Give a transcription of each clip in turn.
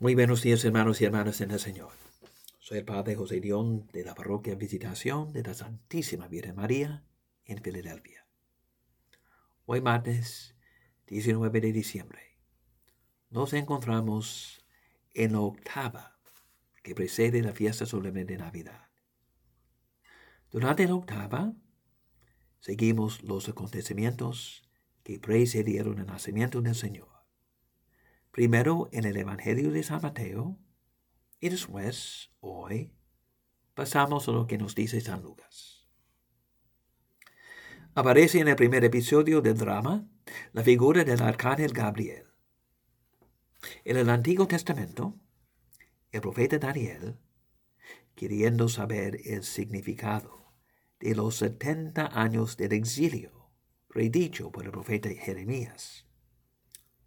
Muy buenos días, hermanos y hermanas en el Señor. Soy el Padre José Dion de la Parroquia Visitación de la Santísima Virgen María en Filadelfia. Hoy martes 19 de diciembre nos encontramos en la octava que precede la fiesta solemne de Navidad. Durante la octava seguimos los acontecimientos que precedieron el nacimiento del Señor primero en el Evangelio de San Mateo y después, hoy, pasamos a lo que nos dice San Lucas. Aparece en el primer episodio del drama la figura del arcángel Gabriel. En el Antiguo Testamento, el profeta Daniel, queriendo saber el significado de los setenta años del exilio predicho por el profeta Jeremías,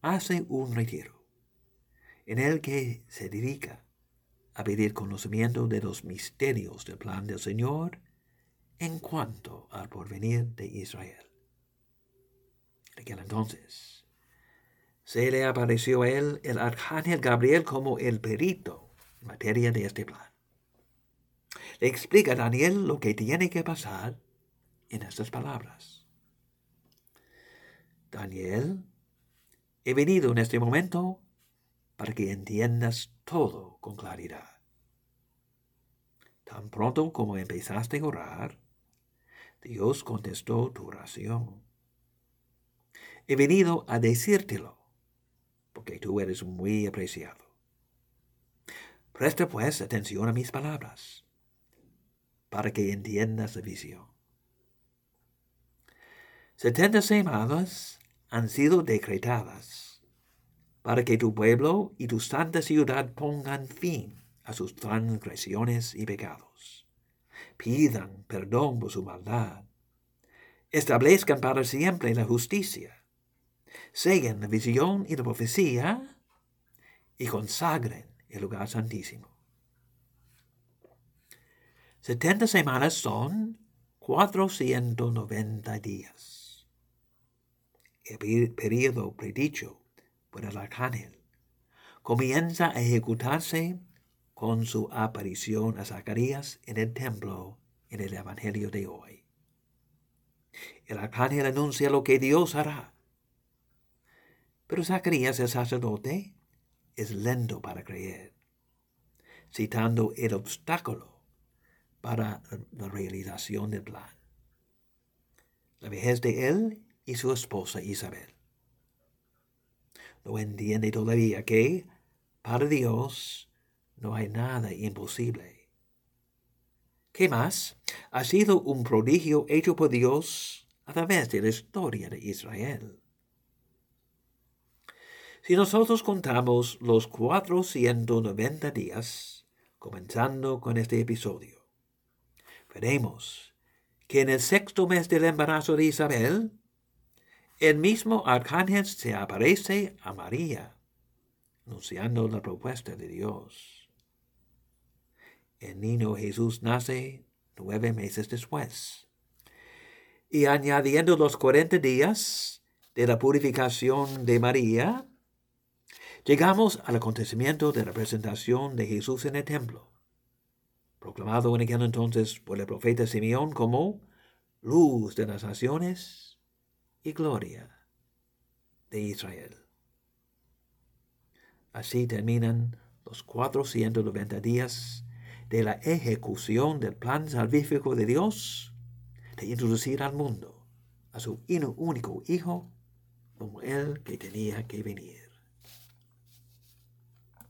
hace un retiro en el que se dedica a pedir conocimiento de los misterios del plan del Señor en cuanto al porvenir de Israel. En aquel entonces se le apareció a él el arcángel Gabriel como el perito en materia de este plan. Le explica a Daniel lo que tiene que pasar en estas palabras. Daniel, he venido en este momento para que entiendas todo con claridad. Tan pronto como empezaste a orar, Dios contestó tu oración. He venido a decírtelo, porque tú eres muy apreciado. Presta pues atención a mis palabras, para que entiendas la visión. Setenta semanas han sido decretadas para que tu pueblo y tu santa ciudad pongan fin a sus transgresiones y pecados. Pidan perdón por su maldad. Establezcan para siempre la justicia. Seguen la visión y la profecía y consagren el lugar santísimo. Setenta semanas son cuatrocientos noventa días. El periodo predicho por el arcángel, comienza a ejecutarse con su aparición a Zacarías en el templo en el Evangelio de hoy. El arcángel anuncia lo que Dios hará. Pero Zacarías, el sacerdote, es lento para creer, citando el obstáculo para la realización del plan. La vejez de él y su esposa Isabel no entiende todavía que para Dios no hay nada imposible. ¿Qué más? Ha sido un prodigio hecho por Dios a través de la historia de Israel. Si nosotros contamos los 490 días, comenzando con este episodio, veremos que en el sexto mes del embarazo de Isabel, el mismo arcángel se aparece a María, anunciando la propuesta de Dios. El niño Jesús nace nueve meses después. Y añadiendo los cuarenta días de la purificación de María, llegamos al acontecimiento de la presentación de Jesús en el templo, proclamado en aquel entonces por el profeta Simeón como luz de las naciones y gloria de Israel. Así terminan los 490 días de la ejecución del plan salvífico de Dios de introducir al mundo a su único Hijo como el que tenía que venir.